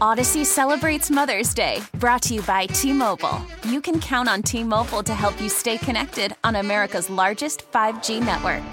Audacy celebrates Mother's Day, brought to you by T Mobile. You can count on T Mobile to help you stay connected on America's largest 5G network.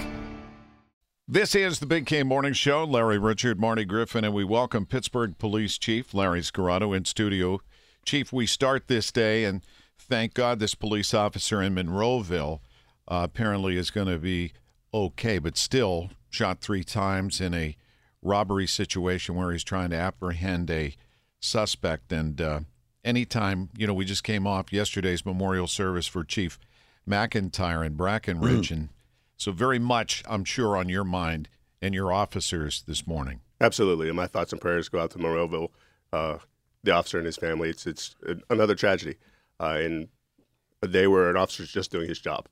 This is the Big K Morning Show. Larry Richard, Marty Griffin, and we welcome Pittsburgh Police Chief Larry Scirotto in studio. Chief, we start this day, and thank God this police officer in Monroeville uh, apparently is going to be okay, but still shot three times in a robbery situation where he's trying to apprehend a suspect. And uh, anytime, you know, we just came off yesterday's memorial service for Chief McIntyre in Brackenridge. and so, very much, I'm sure, on your mind and your officers this morning. Absolutely. And my thoughts and prayers go out to Monroeville, uh, the officer and his family. It's, it's another tragedy uh, in a day where an officer just doing his job.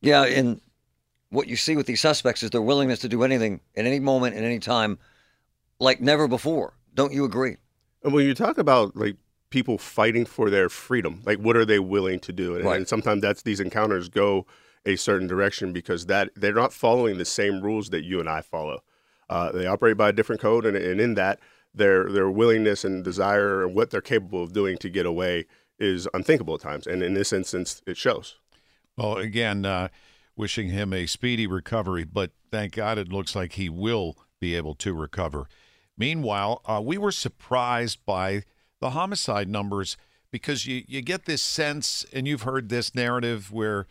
Yeah, and what you see with these suspects is their willingness to do anything at any moment, at any time, like never before. Don't you agree? And when you talk about like people fighting for their freedom, like what are they willing to do? And, Right. and sometimes that's these encounters go a certain direction because that they're not following the same rules that you and I follow. Uh, they operate by a different code, and, and in that, their their willingness and desire and what they're capable of doing to get away is unthinkable at times. And in this instance, it shows. Well, again, uh, wishing him a speedy recovery, but thank God it looks like he will be able to recover. Meanwhile, uh, we were surprised by the homicide numbers because you, you get this sense, and you've heard this narrative where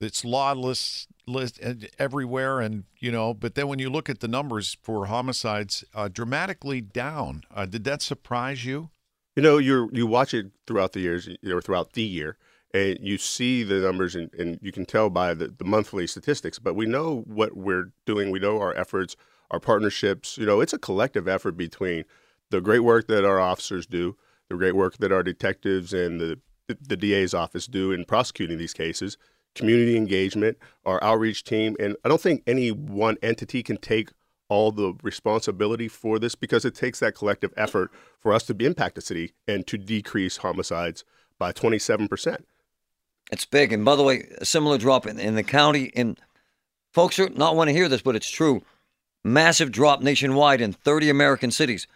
it's lawless list everywhere, and you know, but then when you look at the numbers for homicides, uh, dramatically down. Uh, did that surprise you? You know, you you watch it throughout the years or throughout the year, and you see the numbers, and, and you can tell by the, the monthly statistics. But we know what we're doing. We know our efforts, our partnerships. You know, it's a collective effort between the great work that our officers do, the great work that our detectives and the the DA's office do in prosecuting these cases, community engagement, our outreach team, and I don't think any one entity can take all the responsibility for this because it takes that collective effort for us to impact the city and to decrease homicides by 27%. It's big. And by the way, a similar drop in, in the county. And folks are not want to hear this, but it's true. Massive drop nationwide in 30 American cities.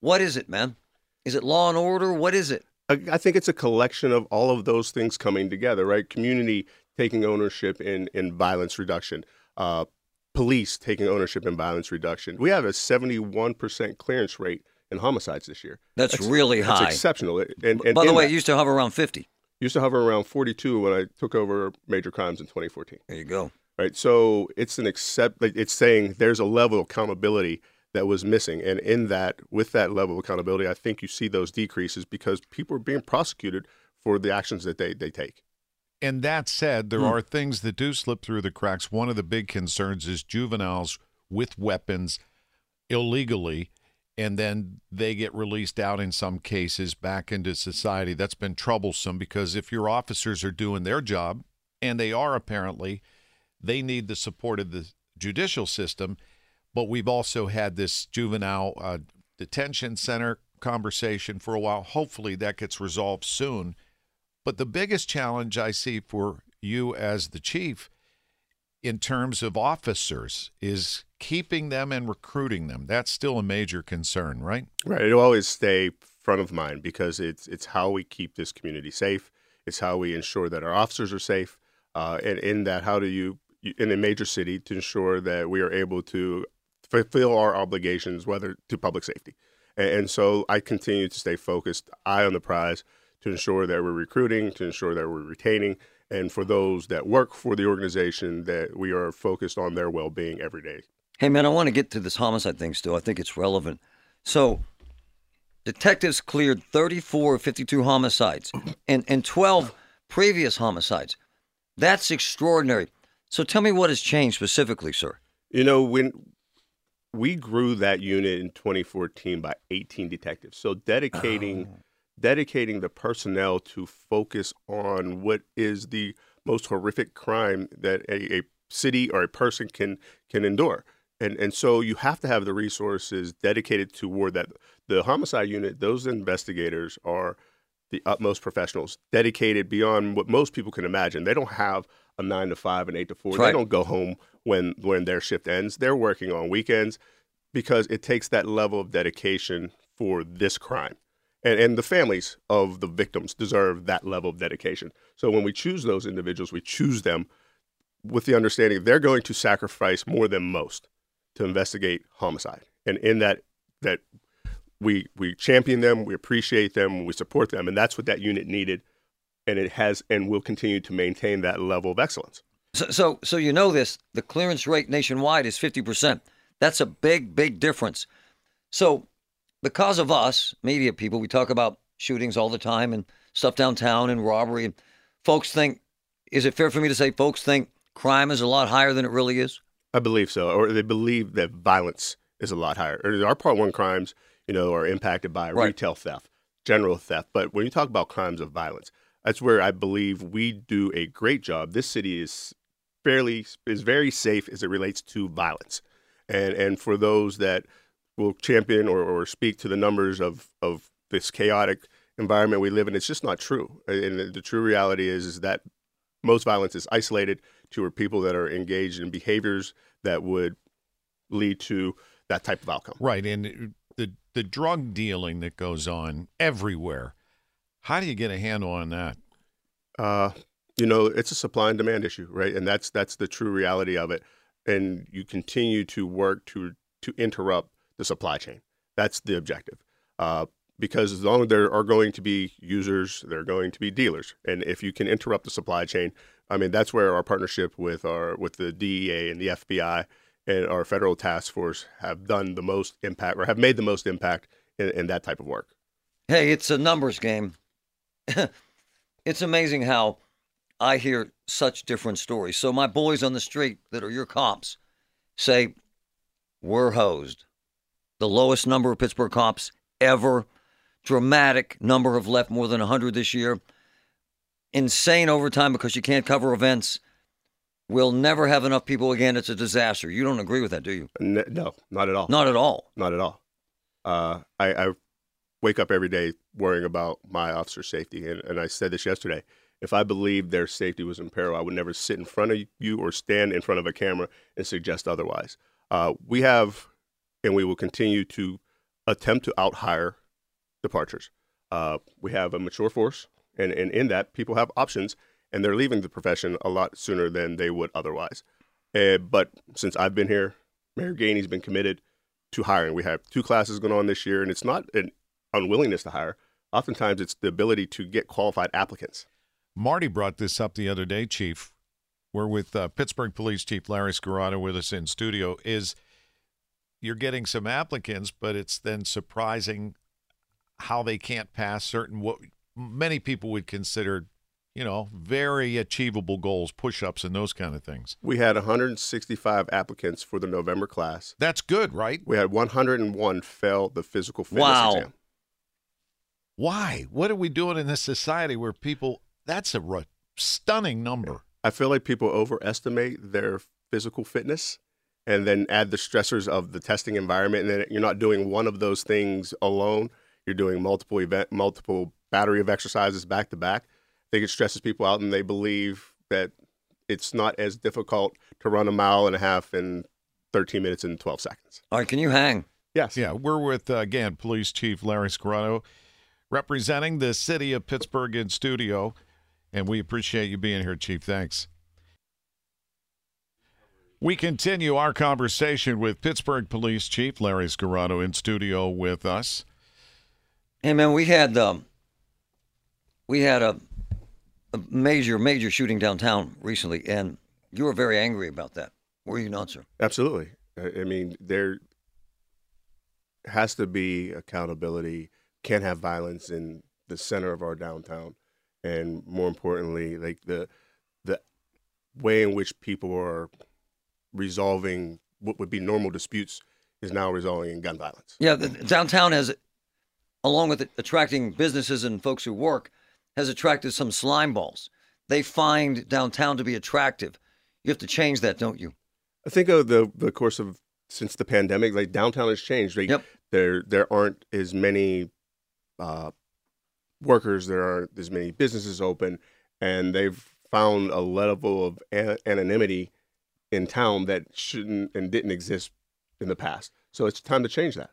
What is it, man? Is it law and order? What is it? I, think it's a collection of all of those things coming together, right? Community taking ownership in, in violence reduction, uh, police taking ownership in violence reduction. We have a 71% clearance rate in homicides this year. That's, really That's high. exceptional. And, and by the way, that- it used to hover around 50. Used to hover around 42 when I took over major crimes in 2014. There you go. Right. So it's an accept. like, It's saying there's a level of accountability that was missing, and in that, with that level of accountability, I think you see those decreases because people are being prosecuted for the actions that they they take. And that said, there Hmm. are things that do slip through the cracks. One of the big concerns is juveniles with weapons illegally, and then they get released out in some cases back into society. That's been troublesome because if your officers are doing their job, and they are apparently, they need the support of the judicial system. But we've also had this juvenile uh, detention center conversation for a while. Hopefully that gets resolved soon. But the biggest challenge I see for you as the chief in terms of officers is keeping them and recruiting them. That's still a major concern, right? Right. It'll always stay front of mind because it's it's how we keep this community safe. It's how we ensure that our officers are safe. Uh, and in that, how do you in a major city to ensure that we are able to fulfill our obligations, whether to public safety. And, and so I continue to stay focused, eye on the prize, to ensure that we're recruiting, to ensure that we're retaining, and for those that work for the organization, that we are focused on their well-being every day. Hey, man, I want to get to this homicide thing still. I think it's relevant. So, detectives cleared 34 of 52 homicides and, and 12 previous homicides. That's extraordinary. So, tell me what has changed specifically, sir. You know, when we grew that unit in 2014 by 18 detectives. So dedicating Oh. Dedicating the personnel to focus on what is the most horrific crime that a, a city or a person can can endure. And and so you have to have the resources dedicated toward that. The homicide unit, those investigators are the utmost professionals, dedicated beyond what most people can imagine. They don't have a nine to five and eight to four. That's They don't go home when when their shift ends. They're working on weekends because it takes that level of dedication for this crime. And, and the families of the victims deserve that level of dedication. So when we choose those individuals, we choose them with the understanding they're going to sacrifice more than most to investigate homicide. And in that that we we champion them, we appreciate them, we support them, and that's what that unit needed. And it has and will continue to maintain that level of excellence. So, so, so you know this. The clearance rate nationwide is fifty percent. That's a big, big difference. So, because of us, media people, we talk about shootings all the time and stuff downtown and robbery. And folks think, is it fair for me to say, folks think crime is a lot higher than it really is? I believe so, or they believe that violence is a lot higher. Or our Part One crimes, you know, are impacted by Right. retail theft, general theft. But when you talk about crimes of violence, that's where I believe we do a great job. This city is fairly is very safe as it relates to violence, and and for those that will champion or, or speak to the numbers of of this chaotic environment we live in, it's just not true. And the, the true reality is is that most violence is isolated to people that are engaged in behaviors that would lead to that type of outcome. Right, and the the drug dealing that goes on everywhere. How do you get a handle on that? Uh, you know, it's a supply and demand issue, right? And that's that's the true reality of it. And you continue to work to to interrupt the supply chain. That's the objective. Uh, because as long as there are going to be users, there are going to be dealers, and if you can interrupt the supply chain, I mean, that's where our partnership with our with the DEA and the FBI and our federal task force have done the most impact or have made the most impact in, in that type of work. Hey, it's a numbers game. it's amazing how I hear such different stories. So my boys on the street that are your cops say we're hosed. The lowest number of Pittsburgh cops ever. Dramatic number have left more than 100 this year. Insane overtime because you can't cover events. We'll never have enough people again. It's a disaster. You don't agree with that, do you? N- no, not at all. Not at all. Not at all. Uh, I, I wake up every day worrying about my officer's safety. And, and I said this yesterday. If I believed their safety was in peril, I would never sit in front of you or stand in front of a camera and suggest otherwise. Uh, we have, and we will continue to attempt to out hire departures. Uh, we have a mature force, and, and in that, people have options, and they're leaving the profession a lot sooner than they would otherwise. Uh, but since I've been here, Mayor Gainey's been committed to hiring. We have two classes going on this year, and it's not an unwillingness to hire. Oftentimes, it's the ability to get qualified applicants. Marty brought this up the other day, Chief. We're with uh, Pittsburgh Police Chief Larry Scirotto with us in studio. Is you're getting some applicants, but it's then surprising how they can't pass certain what many people would consider, you know, very achievable goals, push-ups, and those kind of things. We had 165 applicants for the November class. That's good, right? We had 101 fail the physical fitness Wow. exam. Why? What are we doing in this society where people? That's a ru- stunning number. I feel like people overestimate their physical fitness and then add the stressors of the testing environment. And then you're not doing one of those things alone. You're doing multiple event, multiple battery of exercises back to back. I think it stresses people out, and they believe that it's not as difficult to run a mile and a half in 13 minutes and 12 seconds. All right, can you hang? Yes. Yeah, we're with uh, again Police Chief Larry Scirotto, representing the city of Pittsburgh in studio, and we appreciate you being here, Chief. Thanks. We continue our conversation with Pittsburgh Police Chief Larry Scirotto in studio with us. Hey man, we had um, we had a, a major major shooting downtown recently, and you were very angry about that. Were you not, sir? Absolutely. I I mean, there has to be accountability. Can't have violence in the center of our downtown, and more importantly, like the the way in which people are resolving what would be normal disputes is now resulting in gun violence. Yeah, the, downtown has, along with attracting businesses and folks who work, has attracted some slime balls. They find downtown to be attractive. You have to change that, don't you? I think of the the course of since the pandemic, like downtown has changed. Like, Yep. There there aren't as many uh, workers. There aren't as many businesses open, and they've found a level of an- anonymity in town that shouldn't and didn't exist in the past. So it's time to change that.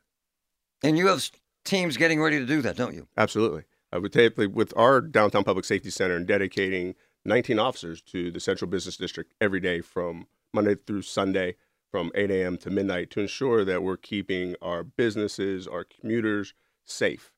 And you have teams getting ready to do that, don't you? Absolutely. I would take with our downtown public safety center and dedicating 19 officers to the central business district every day from Monday through Sunday from 8 a.m. to midnight to ensure that we're keeping our businesses, our commuters safe.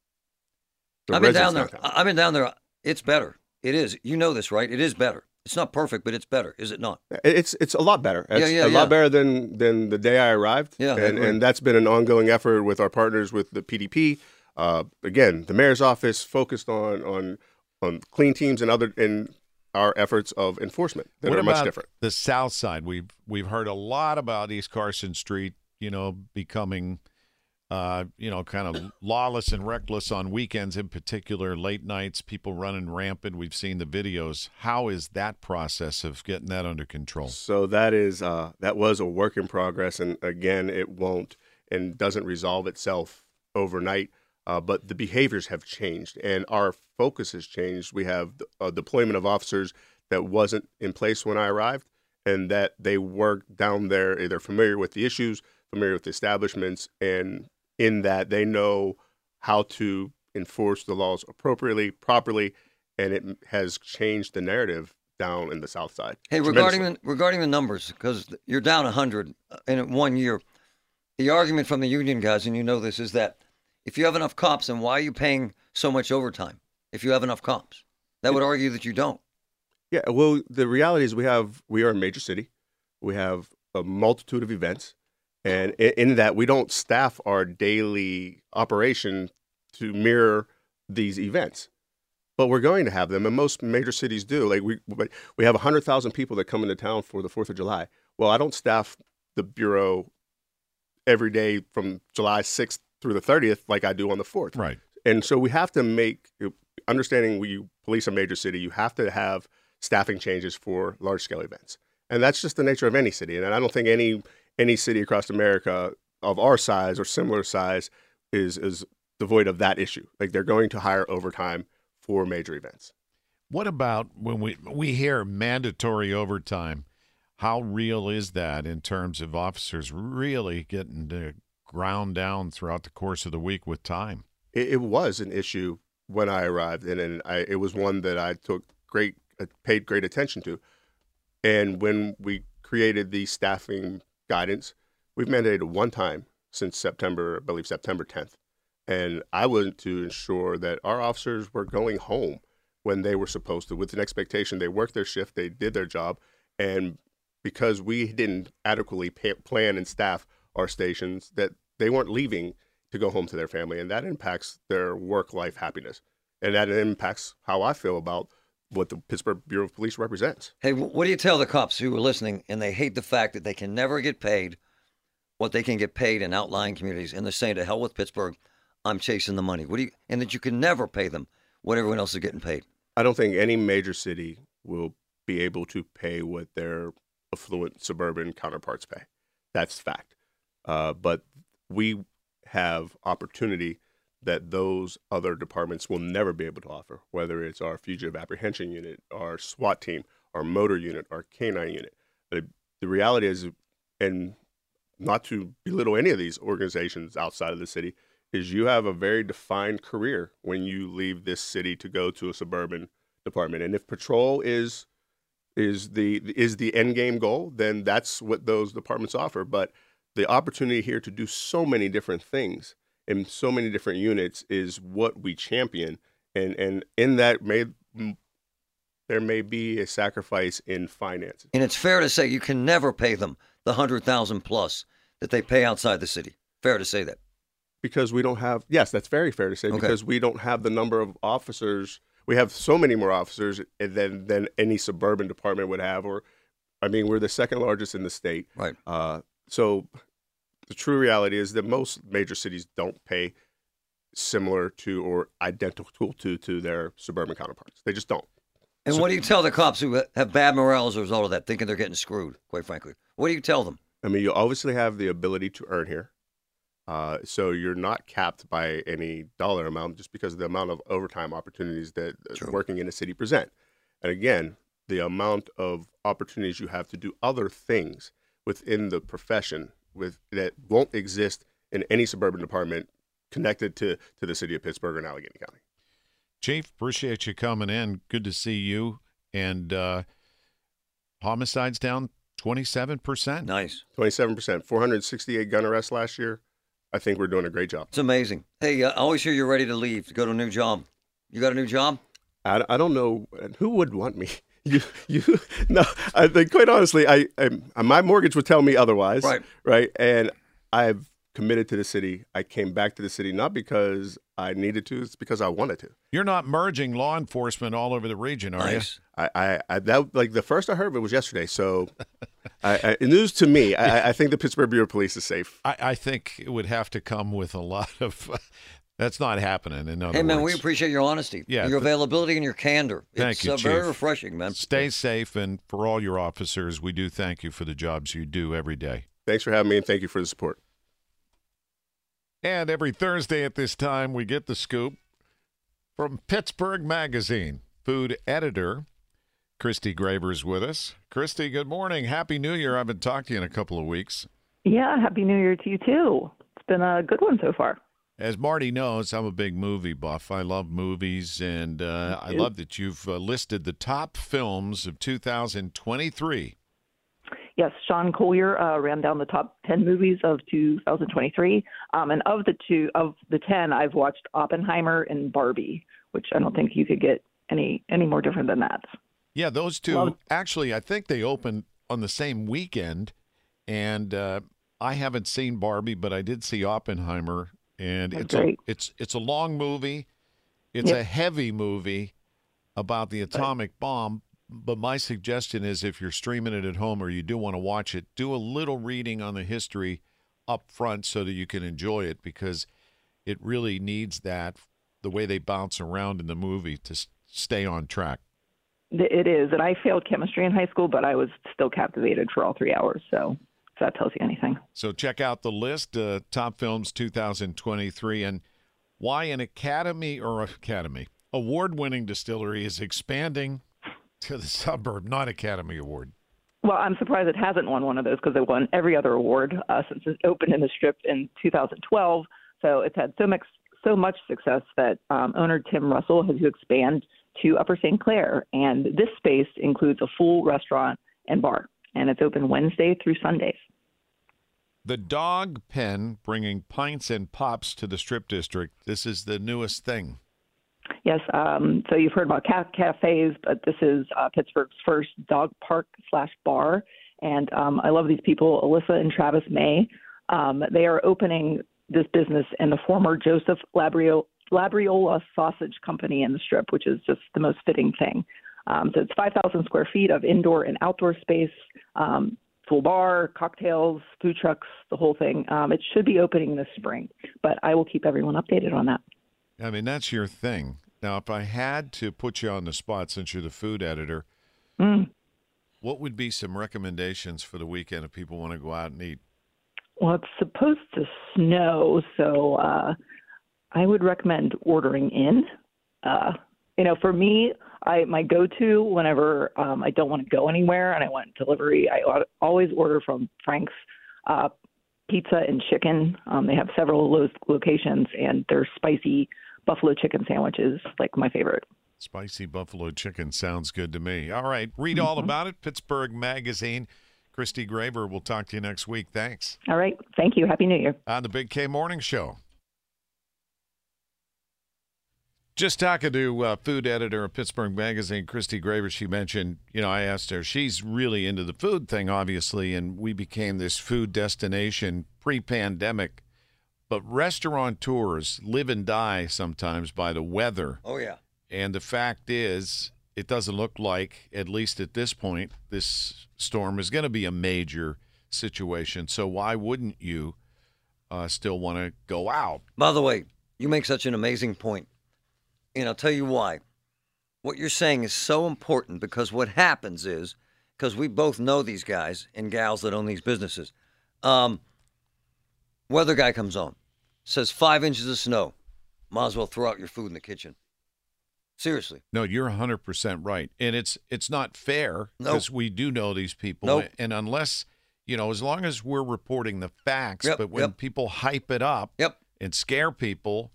The I've been down there. downtown. I've been down there. Uh, it's better. It is. You know this, right? It is better. It's not perfect, but it's better, is it not? It's it's a lot better. It's yeah, yeah, a yeah. lot better than than the day I arrived. Yeah, and agree. and that's been an ongoing effort with our partners with the PDP. Uh, again, the mayor's office focused on on on clean teams and other and our efforts of enforcement that what are about much different. the south side? We've we've heard a lot about East Carson Street, you know, becoming uh, you know, kind of lawless and reckless on weekends in particular, late nights, people running rampant. We've seen the videos. How is that process of getting that under control? So that is uh, that was a work in progress, and again, it won't and doesn't resolve itself overnight. Uh, but the behaviors have changed, and our focus has changed. We have a deployment of officers that wasn't in place when I arrived, and that they work down there. They're familiar with the issues, familiar with the establishments, and in that they know how to enforce the laws appropriately, properly, and it has changed the narrative down in the South Side. Hey, regarding the, regarding the numbers, because you're down 100 uh, in one year, the argument from the union guys, and you know this, is that if you have enough cops, then why are you paying so much overtime? If you have enough cops, that would argue that you don't. Yeah, well, the reality is we have we are a major city. We have a multitude of events, and in, in that we don't staff our daily operation to mirror these events. But we're going to have them, and most major cities do. Like we, but we have hundred thousand people that come into town for the Fourth of July. Well, I don't staff the bureau every day from July sixth through the thirtieth like I do on the fourth. Right. And so we have to make understanding we police a major city, you have to have staffing changes for large scale events. And that's just the nature of any city. And I don't think any any city across America of our size or similar size is is devoid of that issue. Like they're going to hire overtime for major events. What about when we we hear mandatory overtime? How real is that in terms of officers really getting to ground down throughout the course of the week with time? It, it was an issue when I arrived, and, and I, it was one that I took great uh, paid great attention to. And when we created the staffing guidance, we've mandated one time since September, I believe September 10th. And I wanted to ensure that our officers were going home when they were supposed to, with an expectation they worked their shift, they did their job, and because we didn't adequately pa plan and staff our stations, that they weren't leaving to go home to their family, and that impacts their work life happiness, and that impacts how I feel about what the Pittsburgh Bureau of Police represents. Hey, what do you tell the cops who are listening and they hate the fact that they can never get paid what they can get paid in outlying communities, and they're saying to hell with Pittsburgh, I'm chasing the money. What do you? And that you can never pay them what everyone else is getting paid. I don't think any major city will be able to pay what their affluent suburban counterparts pay. That's fact. Uh, but we have opportunity that those other departments will never be able to offer, whether it's our fugitive apprehension unit, our SWAT team, our motor unit, our canine unit. The, the reality is, and not to belittle any of these organizations outside of the city, is you have a very defined career when you leave this city to go to a suburban department. And if patrol is is the is the end game goal, then that's what those departments offer. But the opportunity here to do so many different things in so many different units is what we champion. And and in that may there may be a sacrifice in finances. And it's fair to say you can never pay them the hundred thousand plus that they pay outside the city. Fair to say that. because we don't have yes that's very fair to say Okay. because we don't have the number of officers we have so many more officers than than any suburban department would have or i mean we're the second largest in the state Right. uh, so the true reality is that most major cities don't pay similar to or identical to to their suburban counterparts. They just don't. And what do you tell the cops who have bad morale as a result of that, thinking they're getting screwed? Quite frankly, what do you tell them? I mean, you obviously have the ability to earn here. Uh, so you're not capped by any dollar amount just because of the amount of overtime opportunities that True. working in a city present. And again, the amount of opportunities you have to do other things within the profession with that won't exist in any suburban department connected to to the city of Pittsburgh or Allegheny County. Chief, appreciate you coming in. Good to see you. And uh, homicides down 27%. Nice. Twenty-seven percent, four hundred sixty-eight gun arrests last year. I think we're doing a great job. It's amazing. Hey, uh, I always hear you're ready to leave to go to a new job. You got a new job? I, I don't know who would want me. You you no. I think quite honestly, I, I my mortgage would tell me otherwise. Right. Right. And I've committed to the city. I came back to the city not because I needed to. It's because I wanted to. You're not merging law enforcement all over the region, are nice. I, I, I that like the first I heard of it was yesterday. So, I, I, news to me. I, I think the Pittsburgh Bureau of Police is safe. I, I think it would have to come with a lot of. that's not happening. In other Hey, man, we appreciate your honesty, Yeah, your th- availability, and your candor. Thank it's you, uh, very refreshing, man. Stay safe, and for all your officers, we do thank you for the jobs you do every day. Thanks for having me and thank you for the support. And every Thursday at this time, we get the scoop from Pittsburgh Magazine. Food editor Christy Graver's with us. Christy, good morning. Happy New Year. I haven't talked to you in a couple of weeks. Yeah, happy New Year to you too. It's been a good one so far. As Marty knows, I'm a big movie buff. I love movies, and uh, I love that you've uh, listed the top films of 2023. Yes, Sean Collier uh, ran down the top 10 movies of 2023. Um, and of the two, of the 10, I've watched Oppenheimer and Barbie, which I don't think you could get any any more different than that. Yeah, those two Love- actually, I think they opened on the same weekend, and uh, I haven't seen Barbie, but I did see Oppenheimer, and That's it's a, it's it's a long movie, it's Yep. a heavy movie about the atomic bomb. But my suggestion is, if you're streaming it at home or you do want to watch it, do a little reading on the history up front so that you can enjoy it because it really needs that the way they bounce around in the movie to stay on track. It is. And I failed chemistry in high school, but I was still captivated for all three hours. So if that tells you anything. So check out the list, uh, top films 2023, and why an Academy or Academy award-winning distillery is expanding to the suburb, not Academy Award. Well, I'm surprised it hasn't won one of those because it won every other award uh, since it opened in the strip in 2012. So it's had so much so much success that um, owner Tim Russell has to expand to Upper St. Clair, and this space includes a full restaurant and bar, and it's open Wednesday through Sundays. The Dog Pen bringing pints and pops to the Strip District. This is the newest thing. Yes, um, so you've heard about cat cafes, but this is uh, Pittsburgh's first dog park slash bar, and um, I love these people, Alyssa and Travis May. Um, they are opening this business in the former Joseph Labrio, Labriola Sausage Company in the Strip, which is just the most fitting thing. Um, so it's 5,000 square feet of indoor and outdoor space, um, full bar, cocktails, food trucks, the whole thing. Um, it should be opening this spring, but I will keep everyone updated on that. I mean, that's your thing. Now, if I had to put you on the spot since you're the food editor, Mm. what would be some recommendations for the weekend if people want to go out and eat? Well, it's supposed to snow, so uh, I would recommend ordering in. Uh, you know, for me, I my go-to whenever um, I don't want to go anywhere and I want delivery, I always order from Frank's uh, Pizza and Chicken. Um, they have several locations, and their spicy buffalo chicken sandwiches like my favorite. Spicy buffalo chicken sounds good to me. All right, read all about it. Pittsburgh Magazine. Christy Graver. We'll talk to you next week. Thanks. All right, thank you. Happy New Year. On the Big K Morning Show. Just talking to uh, food editor of Pittsburgh Magazine, Christy Graver. She mentioned, you know, I asked her, she's really into the food thing, obviously, and we became this food destination pre pandemic. But restaurateurs live and die sometimes by the weather. Oh yeah. And the fact is, it doesn't look like, at least at this point, this storm is going to be a major situation. So why wouldn't you uh, still want to go out. By the way, you make such an amazing point, and I'll tell you why. What you're saying is so important because what happens is, because we both know these guys and gals that own these businesses. Um, weather guy comes on, says five inches of snow. Might as well throw out your food in the kitchen. Seriously. No, you're 100% right. And it's it's not fair Nope. because we do know these people Nope. and unless, you know, as long as we're reporting the facts, Yep, but when yep. people hype it up Yep. and scare people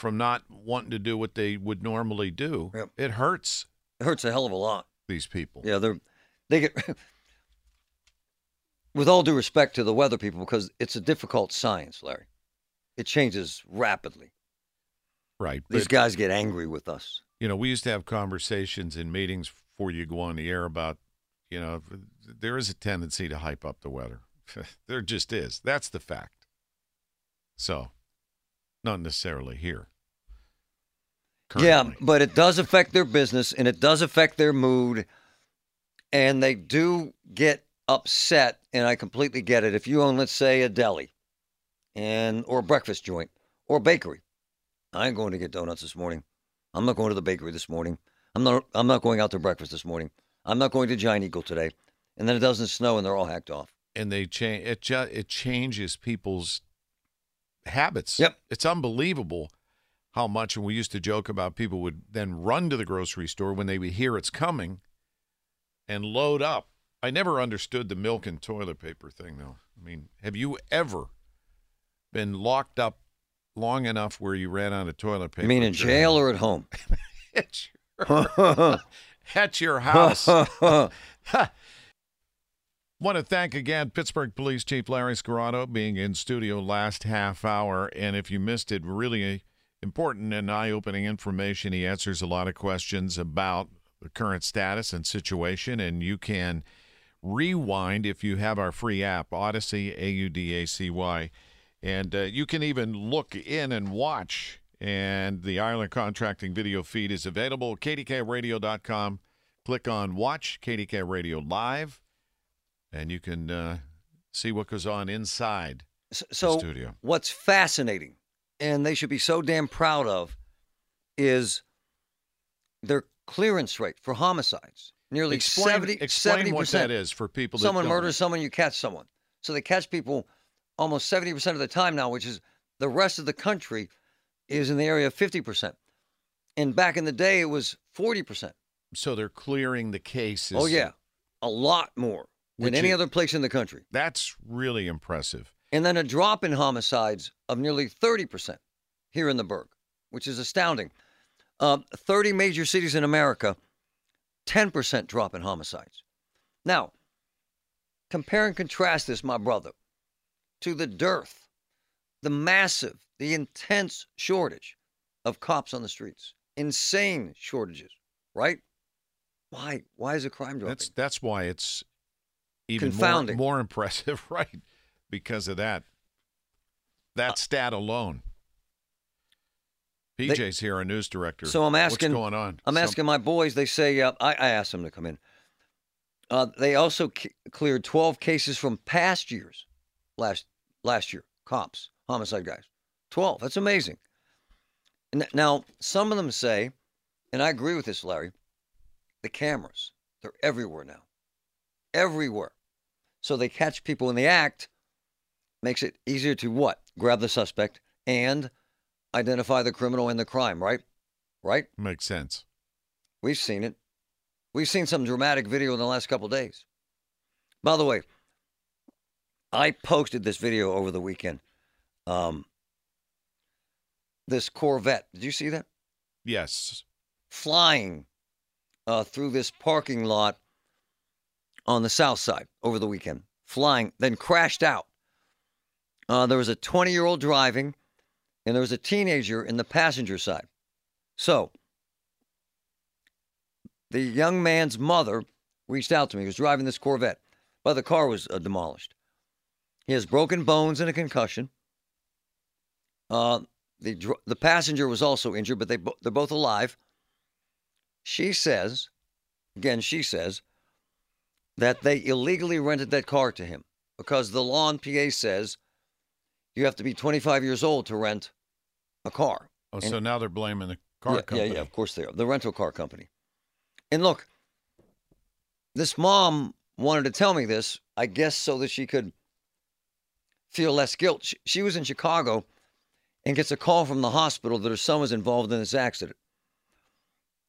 from not wanting to do what they would normally do, Yep. it hurts It hurts a hell of a lot. these people. Yeah, they're they get with all due respect to the weather people because it's a difficult science, Larry. It changes rapidly. Right. These But, guys get angry with us. you know, we used to have conversations in meetings before you go on the air about, you know, there is a tendency to hype up the weather. there just is. That's the fact. So, not necessarily here. Yeah, but it does affect their business and it does affect their mood. And they do get upset, and I completely get it. If you own, let's say, a deli and or a breakfast joint or a bakery, I ain't going to get donuts this morning. I'm not going to the bakery this morning. I'm not I'm not going out to breakfast this morning. I'm not going to Giant Eagle today. And then it doesn't snow and they're all hacked off. and they change it ju- it changes people's habits. Yep. It's unbelievable how much and we used to joke about people would then run to the grocery store when they would hear it's coming and load up. I never understood the milk and toilet paper thing though. I mean, have you ever been locked up long enough where you ran out of toilet paper? You mean in jail or at home? at your, at your house? Want to thank again Pittsburgh Police Chief Larry Scirotto being in studio last half hour. And if you missed it, really important and eye opening information. He answers a lot of questions about the current status and situation. And you can rewind if you have our free app, Audacy, A U D A C Y. And uh, you can even look in and watch. And the Ireland Contracting video feed is available kdkaradio.com. Click on Watch KDKA Radio Live, and you can uh, see what goes on inside S- the studio. what's fascinating and they should be so damn proud of is their clearance rate for homicides. Nearly Explain, 70 explain 70%. what that is for people that Someone don't. murders someone, you catch someone. So they catch people almost 70% of the time now, which is the rest of the country is in the area of 50%. And back in the day, it was 40%. So they're clearing the cases. Oh, yeah. A lot more than Which any is- other place in the country. That's really impressive. and then a drop in homicides of nearly 30% here in the Burgh, which is astounding. Um, 30 major cities in America, 10% drop in homicides. Now, compare and contrast this, my brother, to the dearth, the massive, the intense shortage of cops on the streets. Insane shortages, right? Why? Why is the crime dropping? That's that's why it's even more, more impressive, right? Because of that. That stat alone. PJ's here, our news director. So I'm asking. what's going on. I'm Some- asking my boys. They say uh, I, I asked them to come in. Uh, they also c- cleared 12 cases from past years, last last year. Cops, homicide guys, 12. That's amazing. And now some of them say, and I agree with this, Larry. The cameras, they're everywhere now, everywhere. So they catch people in the act. Makes it easier to what? Grab the suspect and identify the criminal and the crime. Right? Right? Makes sense. We've seen it. We've seen some dramatic video in the last couple days. By the way, I posted this video over the weekend. Um, this Corvette, did you see that? Yes. Flying uh, through this parking lot on the south side over the weekend. Flying, then crashed out. Uh, there was a 20 year old driving, and there was a teenager in the passenger side. So, the young man's mother reached out to me. He was driving this Corvette, but the car was uh, demolished. He has broken bones and a concussion. Uh, the the passenger was also injured, but they they're both alive. She says, again, she says that they illegally rented that car to him because the law in PA says you have to be 25 years old to rent a car. Oh, And- so now they're blaming the car yeah, company. Yeah, yeah, of course they are. The rental car company. And look, this mom wanted to tell me this, I guess, so that she could feel less guilt. She, she was in Chicago and gets a call from the hospital that her son was involved in this accident.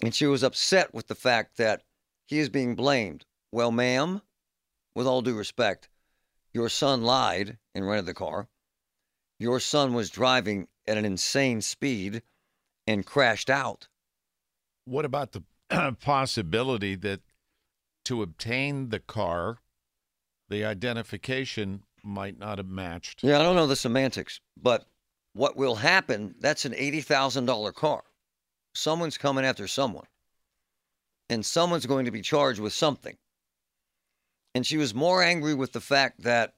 And she was upset with the fact that he is being blamed. Well, ma'am, with all due respect, your son lied and rented the car. Your son was driving at an insane speed and crashed out. What about the possibility that to obtain the car, the identification might not have matched? Yeah, I don't know the semantics, but what will happen, that's an $80,000 car. Someone's coming after someone, and someone's going to be charged with something. And she was more angry with the fact that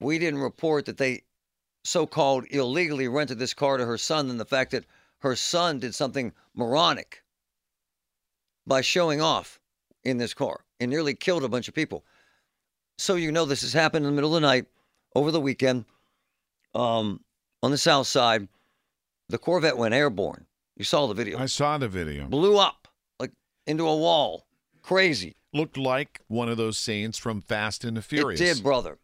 we didn't report that they so called illegally rented this car to her son than the fact that her son did something moronic by showing off in this car and nearly killed a bunch of people. So you know this has happened in the middle of the night over the weekend um, on the south side. The Corvette went airborne. You saw the video. I saw the video. Blew up like into a wall. Crazy. Looked like one of those scenes from Fast and the Furious. It did, brother.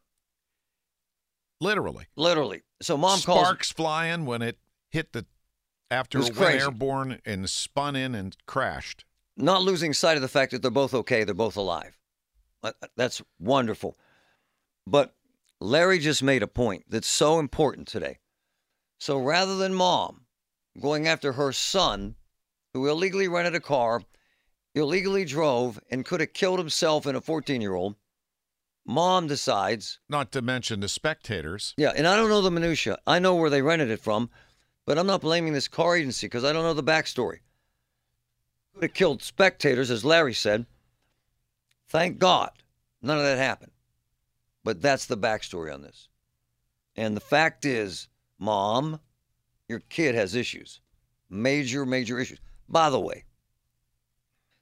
Literally. Literally. So mom calls. Sparks flying when it hit the after It it went crazy. airborne and spun in and crashed. not losing sight of the fact that they're both okay, they're both alive. Uh, That's wonderful. But Larry just made a point that's so important today. So rather than mom going after her son, who illegally rented a car, illegally drove, and could have killed himself and a 14 year old, mom decides, Not to mention the spectators. yeah, and I don't know the minutia. I know where they rented it from, but I'm not blaming this car agency because I don't know the backstory. Could have killed spectators, as Larry said. Thank God, none of that happened. But that's the backstory on this. And the fact is, mom, your kid has issues, major, major issues. By the way,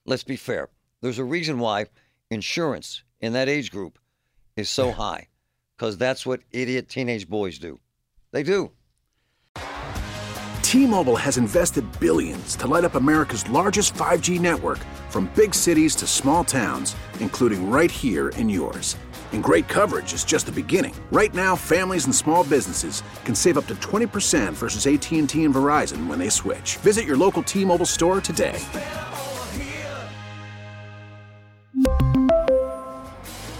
let's be fair. There's a reason why insurance in that age group is so high, because that's what idiot teenage boys do. They do. T-Mobile has invested billions to light up America's largest 5G network from big cities to small towns, including right here in yours. And great coverage is just the beginning. Right now, families and small businesses can save up to 20% versus AT&T and Verizon when they switch. Visit your local T-Mobile store today.